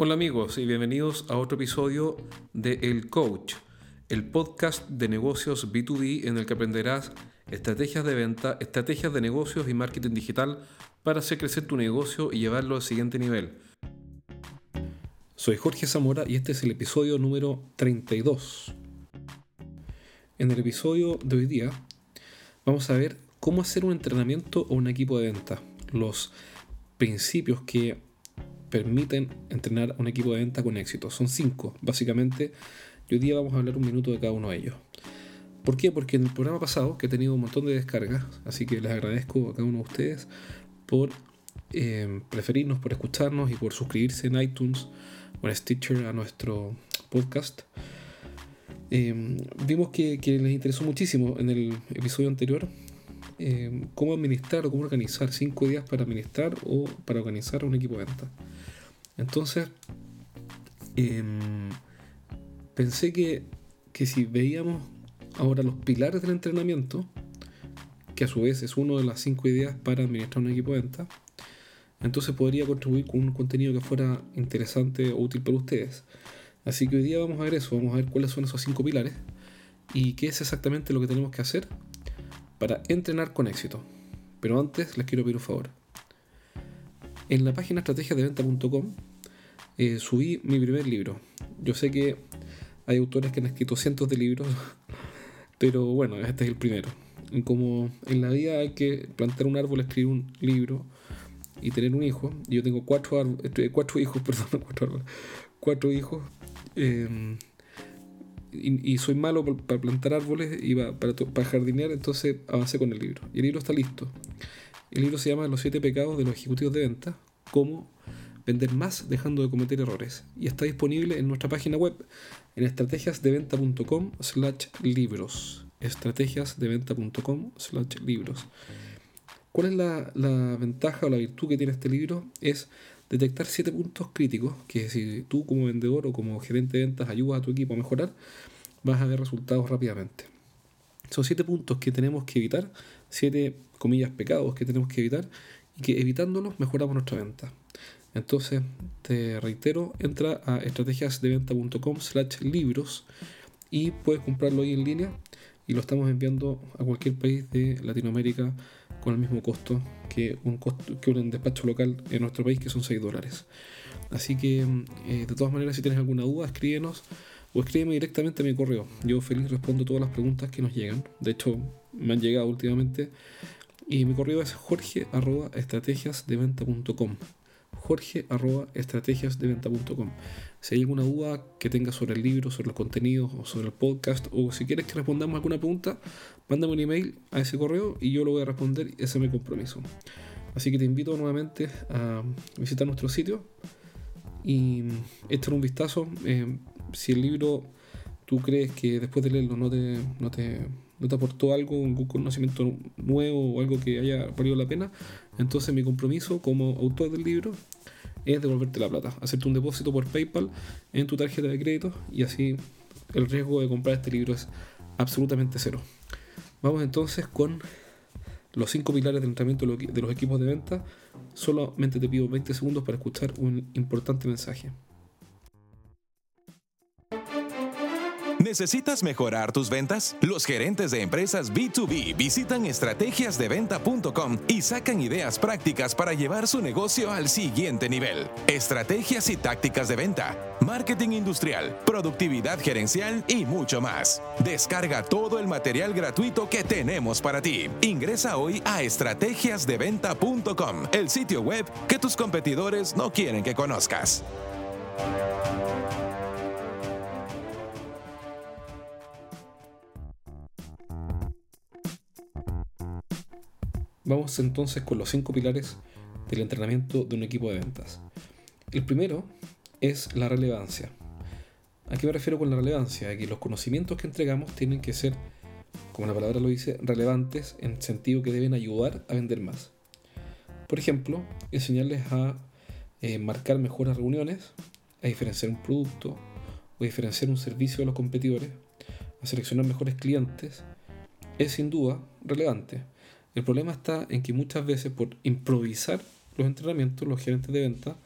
Hola amigos y bienvenidos a otro episodio de El Coach, el podcast de negocios B2B en el que aprenderás estrategias de venta, estrategias de negocios y marketing digital para hacer crecer tu negocio y llevarlo al siguiente nivel. Soy Jorge Zamora y este es el episodio número 32. En el episodio de hoy día vamos a ver cómo hacer un entrenamiento o un equipo de venta, los principios que permiten entrenar un equipo de venta con éxito. Son cinco, básicamente, y hoy día vamos a hablar un minuto de cada uno de ellos. ¿Por qué? Porque en el programa pasado, que he tenido un montón de descargas, así que les agradezco a cada uno de ustedes por eh, preferirnos, por escucharnos y por suscribirse en iTunes o en Stitcher a nuestro podcast. Eh, vimos que, que, les interesó muchísimo en el episodio anterior eh, cómo administrar o cómo organizar cinco días para administrar o para organizar un equipo de venta. Entonces, em, pensé que, que si veíamos ahora los pilares del entrenamiento, que a su vez es uno de las cinco ideas para administrar un equipo de venta, entonces podría contribuir con un contenido que fuera interesante o útil para ustedes. Así que hoy día vamos a ver eso, vamos a ver cuáles son esos cinco pilares y qué es exactamente lo que tenemos que hacer para entrenar con éxito. Pero antes les quiero pedir un favor. En la página estrategiasdeventa.com eh, subí mi primer libro. Yo sé que hay autores que han escrito cientos de libros, pero bueno, este es el primero. Como en la vida hay que plantar un árbol, escribir un libro y tener un hijo, yo tengo cuatro, cuatro hijos, perdón, cuatro, cuatro hijos, y, soy malo para plantar árboles y para, para jardinear, entonces avancé con el libro. Y el libro está listo. El libro se llama Los siete pecados de los ejecutivos de venta, cómo vender más dejando de cometer errores. Y está disponible en nuestra página web en estrategiasdeventa.com slash libros. estrategiasdeventa.com slash libros. ¿Cuál es la, la ventaja o la virtud que tiene este libro? Es detectar siete puntos críticos que si tú como vendedor o como gerente de ventas ayudas a tu equipo a mejorar, vas a ver resultados rápidamente. Son siete puntos que tenemos que evitar, siete comillas pecados que tenemos que evitar y que evitándolos mejoramos nuestra venta. Entonces, te reitero, entra a estrategiasdeventa.com slash libros y puedes comprarlo ahí en línea y lo estamos enviando a cualquier país de Latinoamérica con el mismo costo que un, costo, que un despacho local en nuestro país, que son 6 dólares. Así que, eh, de todas maneras, si tienes alguna duda, escríbenos o escríbeme directamente a mi correo. Yo feliz respondo todas las preguntas que nos llegan. De hecho, me han llegado últimamente. Y mi correo es jorge.estrategiasdeventa.com jorge.estrategiasdeventa.com Si hay alguna duda que tengas sobre el libro, sobre los contenidos o sobre el podcast, o si quieres que respondamos alguna pregunta, mándame un email a ese correo y yo lo voy a responder. Ese es mi compromiso. Así que te invito nuevamente a visitar nuestro sitio y echar un vistazo. Eh, si el libro tú crees que después de leerlo no te, no te no te aportó algo, un conocimiento nuevo o algo que haya valido la pena, entonces mi compromiso como autor del libro es devolverte la plata, hacerte un depósito por PayPal en tu tarjeta de crédito y así el riesgo de comprar este libro es absolutamente cero. Vamos entonces con los cinco pilares del entrenamiento de los equipos de venta. Solamente te pido 20 segundos para escuchar un importante mensaje. ¿Necesitas mejorar tus ventas? Los gerentes de empresas B2B visitan estrategiasdeventa.com y sacan ideas prácticas para llevar su negocio al siguiente nivel. Estrategias y tácticas de venta, marketing industrial, productividad gerencial y mucho más. Descarga todo el material gratuito que tenemos para ti. Ingresa hoy a estrategiasdeventa.com, el sitio web que tus competidores no quieren que conozcas. Vamos entonces con los cinco pilares del entrenamiento de un equipo de ventas. El primero es la relevancia. ¿A qué me refiero con la relevancia? A que los conocimientos que entregamos tienen que ser, como la palabra lo dice, relevantes en el sentido que deben ayudar a vender más. Por ejemplo, enseñarles a eh, marcar mejores reuniones, a diferenciar un producto o diferenciar un servicio de los competidores, a seleccionar mejores clientes, es sin duda relevante el problema está en que muchas veces por improvisar los entrenamientos, los gerentes de venta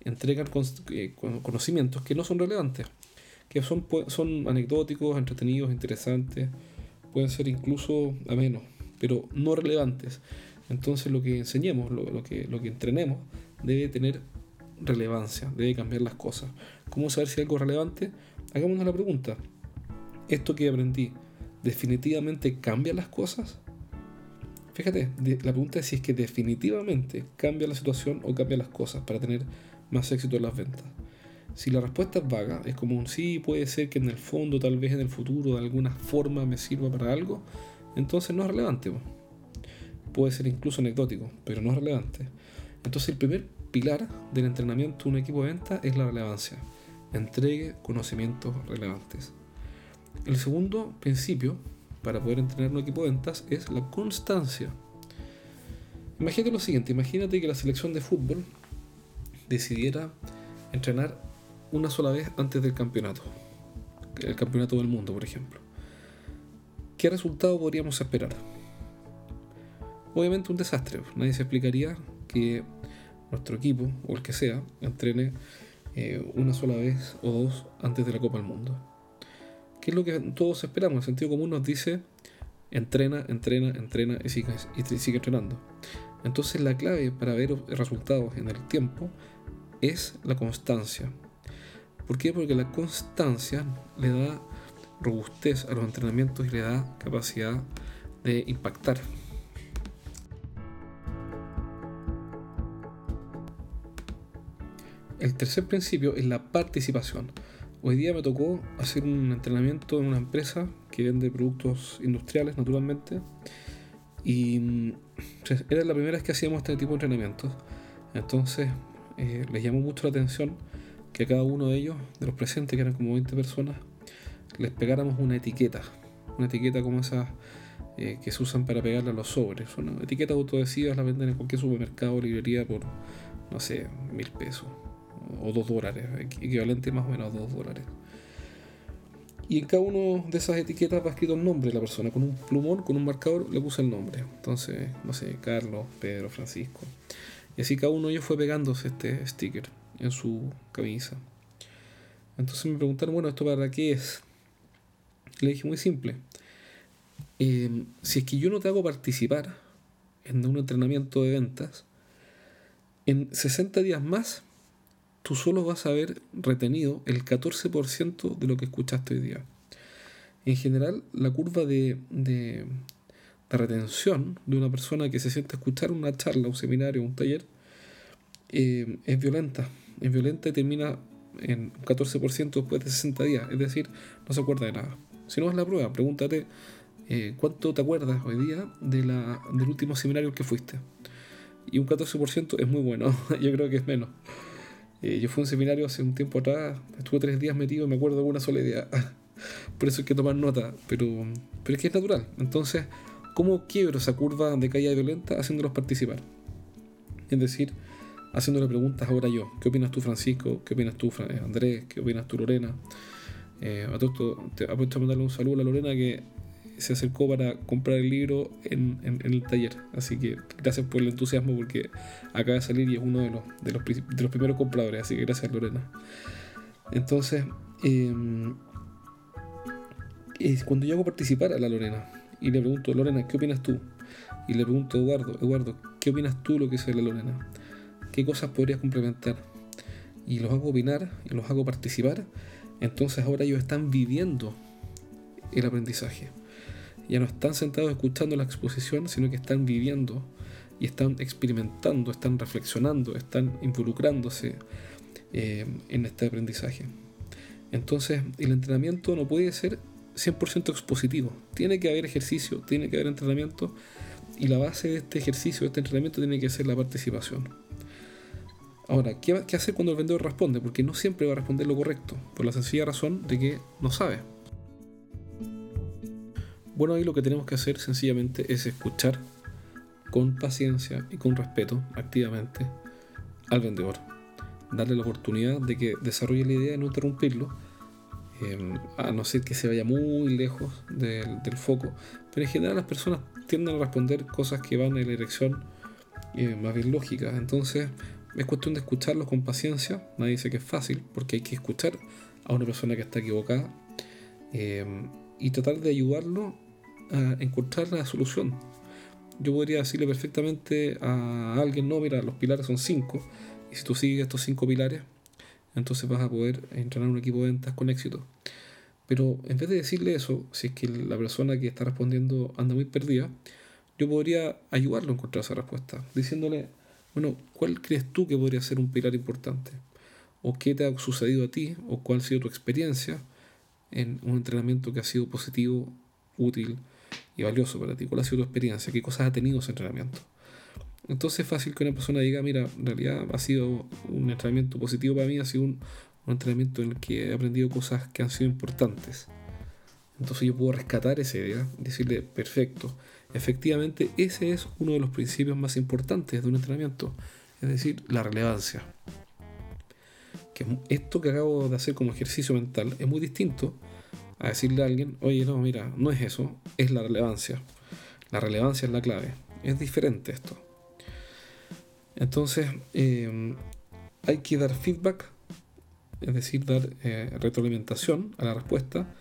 entregan eh, conocimientos que no son relevantes, que son, son anecdóticos, entretenidos, interesantes, pueden ser incluso amenos, pero no relevantes. Entonces lo que enseñemos, lo, que, lo que entrenemos, debe tener relevancia, debe cambiar las cosas. ¿Cómo saber si algo es relevante? Hagámonos la pregunta. ¿Esto que aprendí definitivamente cambia las cosas? Fíjate, la pregunta es si es que definitivamente cambia la situación o cambia las cosas para tener más éxito en las ventas. Si la respuesta es vaga, es como un sí, puede ser que en el fondo, tal vez en el futuro, de alguna forma me sirva para algo, entonces no es relevante. Puede ser incluso anecdótico, pero no es relevante. Entonces el primer pilar del entrenamiento de un equipo de venta es la relevancia. Entregue conocimientos relevantes. El segundo principio para poder entrenar un equipo de ventas es la constancia. Imagínate lo siguiente, imagínate que la selección de fútbol decidiera entrenar una sola vez antes del campeonato, el campeonato del mundo, por ejemplo. ¿Qué resultado podríamos esperar? Obviamente un desastre. Nadie se explicaría que nuestro equipo, o el que sea, entrene eh, una sola vez o dos antes de la Copa del Mundo. ¿Qué es lo que todos esperamos? El sentido común nos dice entrena, entrena, entrena y sigue, y sigue entrenando. Entonces la clave para ver resultados en el tiempo es la constancia. ¿Por qué? Porque la constancia le da robustez a los entrenamientos y le da capacidad de impactar. El tercer principio es la participación. Hoy día me tocó hacer un entrenamiento en una empresa que vende productos industriales, naturalmente. Y era la primera vez que hacíamos este tipo de entrenamientos. Entonces eh, les llamó mucho la atención que a cada uno de ellos, de los presentes, que eran como 20 personas, les pegáramos una etiqueta. Una etiqueta como esas eh, que se usan para pegarle a los sobres. Son etiquetas autoadhesivas, las venden en cualquier supermercado o librería por, no sé, mil pesos o 2 dólares, equivalente más o menos a 2 dólares. Y en cada una de esas etiquetas va escrito el nombre de la persona. Con un plumón, con un marcador, le puse el nombre. Entonces, no sé, Carlos, Pedro, Francisco. Y así cada uno de ellos fue pegándose este sticker en su camisa. Entonces me preguntaron, bueno, ¿esto para qué es? Le dije muy simple. Em, si es que yo no te hago participar en un entrenamiento de ventas, en 60 días más tú solo vas a haber retenido el 14% de lo que escuchaste hoy día. En general, la curva de, de, retención de una persona que se siente a escuchar una charla, un seminario, un taller, eh, es violenta. Es violenta y termina en 14% después de 60 días. Es decir, no se acuerda de nada. Si no es la prueba, pregúntate eh, cuánto te acuerdas hoy día de la, del último seminario que fuiste. Y un 14% es muy bueno. Yo creo que es menos. Eh, yo fui a un seminario hace un tiempo atrás, estuve tres días metido y me acuerdo de una sola idea. Por eso hay que tomar nota, pero, pero es que es natural. Entonces, ¿cómo quiebro esa curva de caída violenta haciéndolos participar? Es decir, haciéndole preguntas ahora yo. ¿Qué opinas tú, Francisco? ¿Qué opinas tú, Andrés? ¿Qué opinas tú, Lorena? Eh, a todo esto, te apuesto a mandarle un saludo a Lorena que se acercó para comprar el libro en, el taller. Así que gracias por el entusiasmo porque acaba de salir y es uno de los, de los, de los primeros compradores. Así que gracias Lorena. Entonces, em, cuando yo hago participar a la Lorena y le pregunto, Lorena, ¿qué opinas tú? Y le pregunto a Eduardo, Eduardo, ¿qué opinas tú lo que hizo la Lorena? ¿Qué cosas podrías complementar? Y los hago opinar y los hago participar. Entonces ahora ellos están viviendo el aprendizaje ya no están sentados escuchando la exposición, sino que están viviendo y están experimentando, están reflexionando, están involucrándose eh, en este aprendizaje. Entonces, el entrenamiento no puede ser 100% expositivo. Tiene que haber ejercicio, tiene que haber entrenamiento y la base de este ejercicio, de este entrenamiento, tiene que ser la participación. Ahora, ¿qué, ¿qué hacer cuando el vendedor responde? Porque no siempre va a responder lo correcto, por la sencilla razón de que no sabe. Bueno, ahí lo que tenemos que hacer sencillamente es escuchar con paciencia y con respeto activamente al vendedor. Darle la oportunidad de que desarrolle la idea y no interrumpirlo, em, a no ser que se vaya muy lejos del, foco. Pero en general las personas tienden a responder cosas que van en la dirección eh, más bien lógica. Entonces, es cuestión de escucharlos con paciencia. Nadie dice que es fácil, porque hay que escuchar a una persona que está equivocada eh, y tratar de ayudarlo encontrar la solución. Yo podría decirle perfectamente a alguien, no, mira, los pilares son cinco, y si tú sigues estos cinco pilares, entonces vas a poder entrenar un equipo de ventas con éxito. Pero en vez de decirle eso, si es que la persona que está respondiendo anda muy perdida, yo podría ayudarlo a encontrar esa respuesta, diciéndole, bueno, ¿cuál crees tú que podría ser un pilar importante? ¿O qué te ha sucedido a ti? ¿O cuál ha sido tu experiencia en un entrenamiento que ha sido positivo, útil y valioso para ti? ¿Cuál ha sido tu experiencia? ¿Qué cosas ha tenido ese entrenamiento? Entonces es fácil que una persona diga, mira, en realidad ha sido un entrenamiento positivo para mí, ha sido un, un entrenamiento en el que he aprendido cosas que han sido importantes. Entonces yo puedo rescatar esa idea, decirle, perfecto, efectivamente ese es uno de los principios más importantes de un entrenamiento, es decir, la relevancia. Que esto que acabo de hacer como ejercicio mental es muy distinto a decirle a alguien, oye, no, mira, no es eso, es la relevancia. La relevancia es la clave. Es diferente esto. Entonces, eh, hay que dar feedback es decir, dar eh, retroalimentación a la respuesta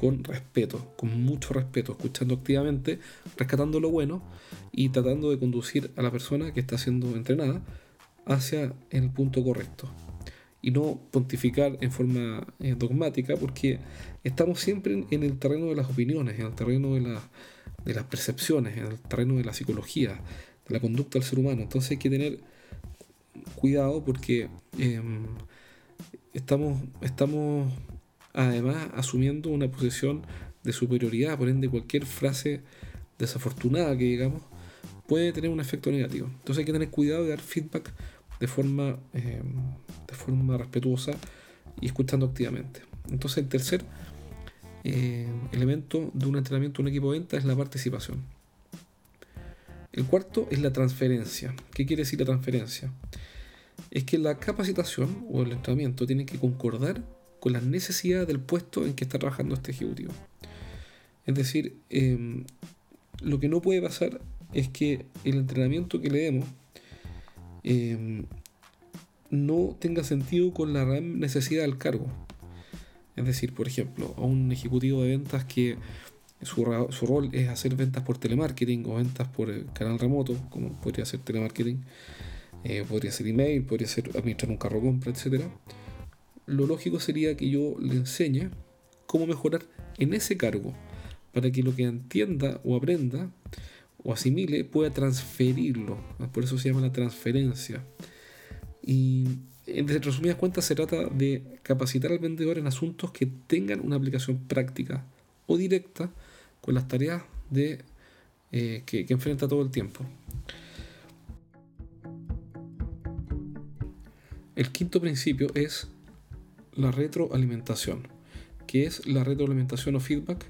con respeto, con mucho respeto, escuchando activamente, rescatando lo bueno y tratando de conducir a la persona que está siendo entrenada hacia el punto correcto. Y no pontificar en forma eh, dogmática, porque estamos siempre en, el terreno de las opiniones, en el terreno de, las percepciones, en el terreno de la psicología, de la conducta del ser humano. Entonces hay que tener cuidado porque em, estamos, estamos además asumiendo una posición de superioridad, por ende cualquier frase desafortunada que digamos puede tener un efecto negativo. Entonces hay que tener cuidado de dar feedback de forma, eh, de forma respetuosa y escuchando activamente. Entonces el tercer eh, elemento de un entrenamiento de un equipo de venta es la participación. El cuarto es la transferencia. ¿Qué quiere decir la transferencia? es que la capacitación o el entrenamiento tiene que concordar con las necesidades del puesto en que está trabajando este ejecutivo. Es decir, em, lo que no puede pasar es que el entrenamiento que le demos em, no tenga sentido con la necesidad del cargo. Es decir, por ejemplo, a un ejecutivo de ventas que su, rol es hacer ventas por telemarketing o ventas por canal remoto, como podría ser telemarketing, eh, podría ser email, podría ser administrar un carro compra, etc. Lo lógico sería que yo le enseñe cómo mejorar en ese cargo para que lo que entienda o aprenda o asimile pueda transferirlo. Por eso se llama la transferencia. Y en resumidas cuentas se trata de capacitar al vendedor en asuntos que tengan una aplicación práctica o directa con las tareas de, eh, que enfrenta todo el tiempo. El quinto principio es la retroalimentación. ¿Qué es la retroalimentación o feedback?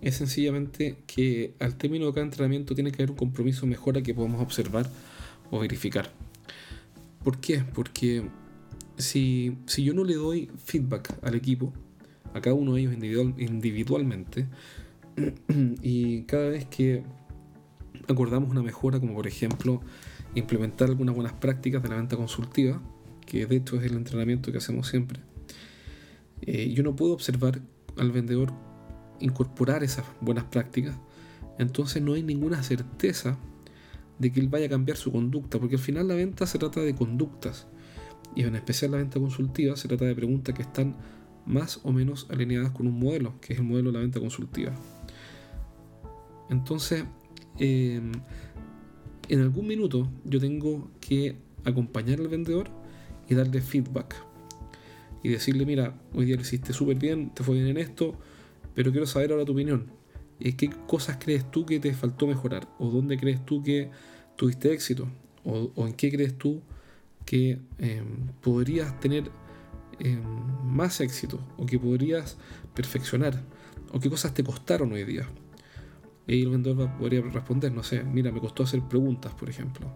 Es sencillamente que al término de cada entrenamiento tiene que haber un compromiso mejora que podamos observar o verificar. ¿Por qué? Porque si, si yo no le doy feedback al equipo, a cada uno de ellos individualmente, y cada vez que acordamos una mejora, como por ejemplo implementar algunas buenas prácticas de la venta consultiva, que de hecho es el entrenamiento que hacemos siempre, eh, yo no puedo observar al vendedor incorporar esas buenas prácticas, entonces no hay ninguna certeza de que él vaya a cambiar su conducta, porque al final la venta se trata de conductas, y en especial la venta consultiva se trata de preguntas que están más o menos alineadas con un modelo, que es el modelo de la venta consultiva. Entonces, em, en algún minuto yo tengo que acompañar al vendedor y darle feedback. Y decirle, mira, hoy día lo hiciste súper bien, te fue bien en esto, pero quiero saber ahora tu opinión. ¿Qué cosas crees tú que te faltó mejorar? ¿O dónde crees tú que tuviste éxito? ¿O, en qué crees tú que em, podrías tener em, más éxito? ¿O que podrías perfeccionar? ¿O qué cosas te costaron hoy día? Y el vendedor podría responder, no sé, mira, me costó hacer preguntas, por ejemplo.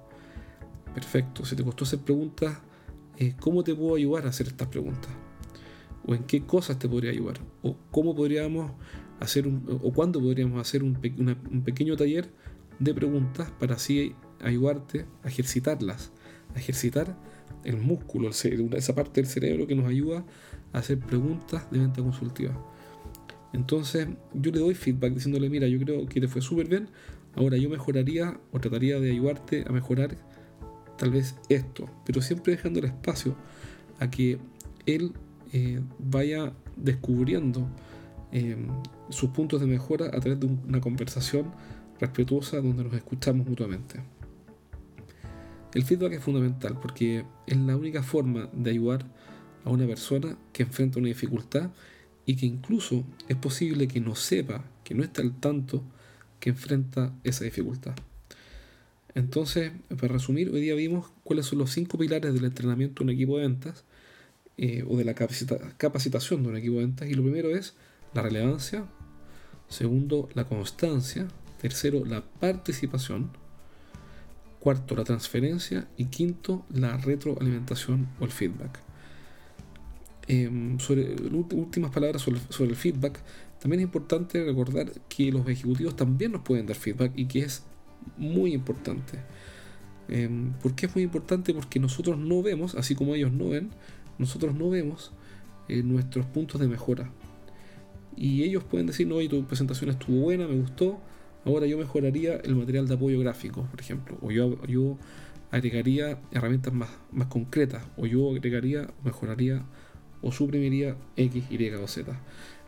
Perfecto, si te costó hacer preguntas, eh, ¿cómo te puedo ayudar a hacer estas preguntas? ¿O en qué cosas te podría ayudar? ¿O cómo podríamos hacer un, o cuándo podríamos hacer un, pequeño taller de preguntas para así ayudarte a ejercitarlas, a ejercitar el músculo, el esa parte del cerebro que nos ayuda a hacer preguntas de venta consultiva. Entonces yo le doy feedback diciéndole, mira, yo creo que te fue súper bien, ahora yo mejoraría o trataría de ayudarte a mejorar tal vez esto, pero siempre dejando el espacio a que él eh, vaya descubriendo eh, sus puntos de mejora a través de una conversación respetuosa donde nos escuchamos mutuamente. El feedback es fundamental porque es la única forma de ayudar a una persona que enfrenta una dificultad y que incluso es posible que no sepa, que no esté al tanto que enfrenta esa dificultad. Entonces, para resumir, hoy día vimos cuáles son los cinco pilares del entrenamiento de un equipo de ventas eh, o de la capacitación de un equipo de ventas. Y lo primero es la relevancia, segundo, la constancia, tercero, la participación, cuarto, la transferencia y quinto, la retroalimentación o el feedback. Em, sobre últimas palabras sobre, el feedback, también es importante recordar que los ejecutivos también nos pueden dar feedback y que es muy importante. Em, ¿Por qué es muy importante? Porque nosotros no vemos, así como ellos no ven, nosotros no vemos eh, nuestros puntos de mejora. Y ellos pueden decir, no, tu presentación estuvo buena, me gustó, ahora yo mejoraría el material de apoyo gráfico, por ejemplo, o yo, yo agregaría herramientas más, más concretas, o yo agregaría, mejoraría o suprimiría X, Y o Z.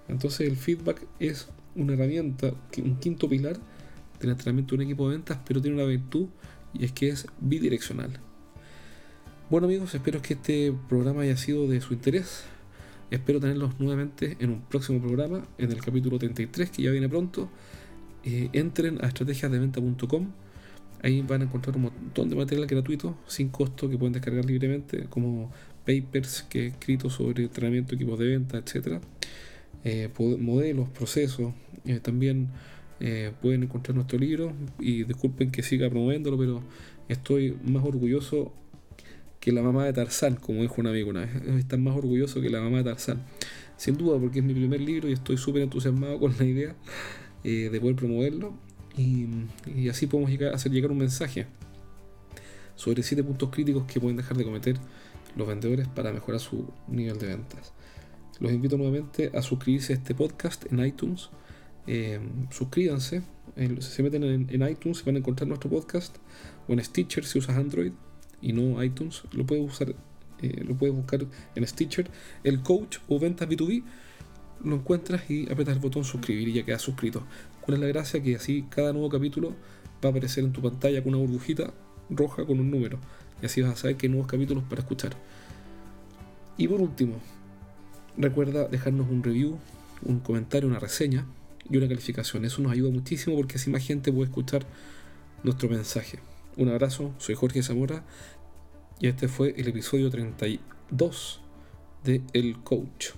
Entonces el feedback es una herramienta, un quinto pilar del entrenamiento de un equipo de ventas, pero tiene una virtud y es que es bidireccional. Bueno amigos, espero que este programa haya sido de su interés. Espero tenerlos nuevamente en un próximo programa, en el capítulo 33, que ya viene pronto. Eh, entren a estrategiasdeventa.com. Ahí van a encontrar un montón de material gratuito, sin costo, que pueden descargar libremente, como papers que he escrito sobre entrenamiento, equipos de venta, etc. Eh, modelos, procesos. Eh, también pueden encontrar nuestro libro. Y disculpen que siga promoviéndolo, pero estoy más orgulloso que la mamá de Tarzán, como dijo un amigo una vez. Están más orgulloso que la mamá de Tarzán. Sin duda, porque es mi primer libro y estoy súper entusiasmado con la idea eh, de poder promoverlo. Y, así podemos hacer llegar un mensaje sobre siete puntos críticos que pueden dejar de cometer los vendedores para mejorar su nivel de ventas. Los invito nuevamente a suscribirse a este podcast en iTunes. Eh, suscríbanse. si se meten en, en iTunes van a encontrar nuestro podcast o en Stitcher si usas Android y no iTunes, lo puedes usar, eh, lo puedes buscar en Stitcher, el coach o ventas B2B, lo encuentras y apretas el botón suscribir y ya quedas suscrito. ¿Cuál es la gracia? Que así cada nuevo capítulo va a aparecer en tu pantalla con una burbujita roja con un número. Y así vas a saber que nuevos capítulos para escuchar. Y por último, recuerda dejarnos un review, un comentario, una reseña y una calificación. Eso nos ayuda muchísimo porque así más gente puede escuchar nuestro mensaje. Un abrazo, soy Jorge Zamora y este fue el episodio 32 de El Coach.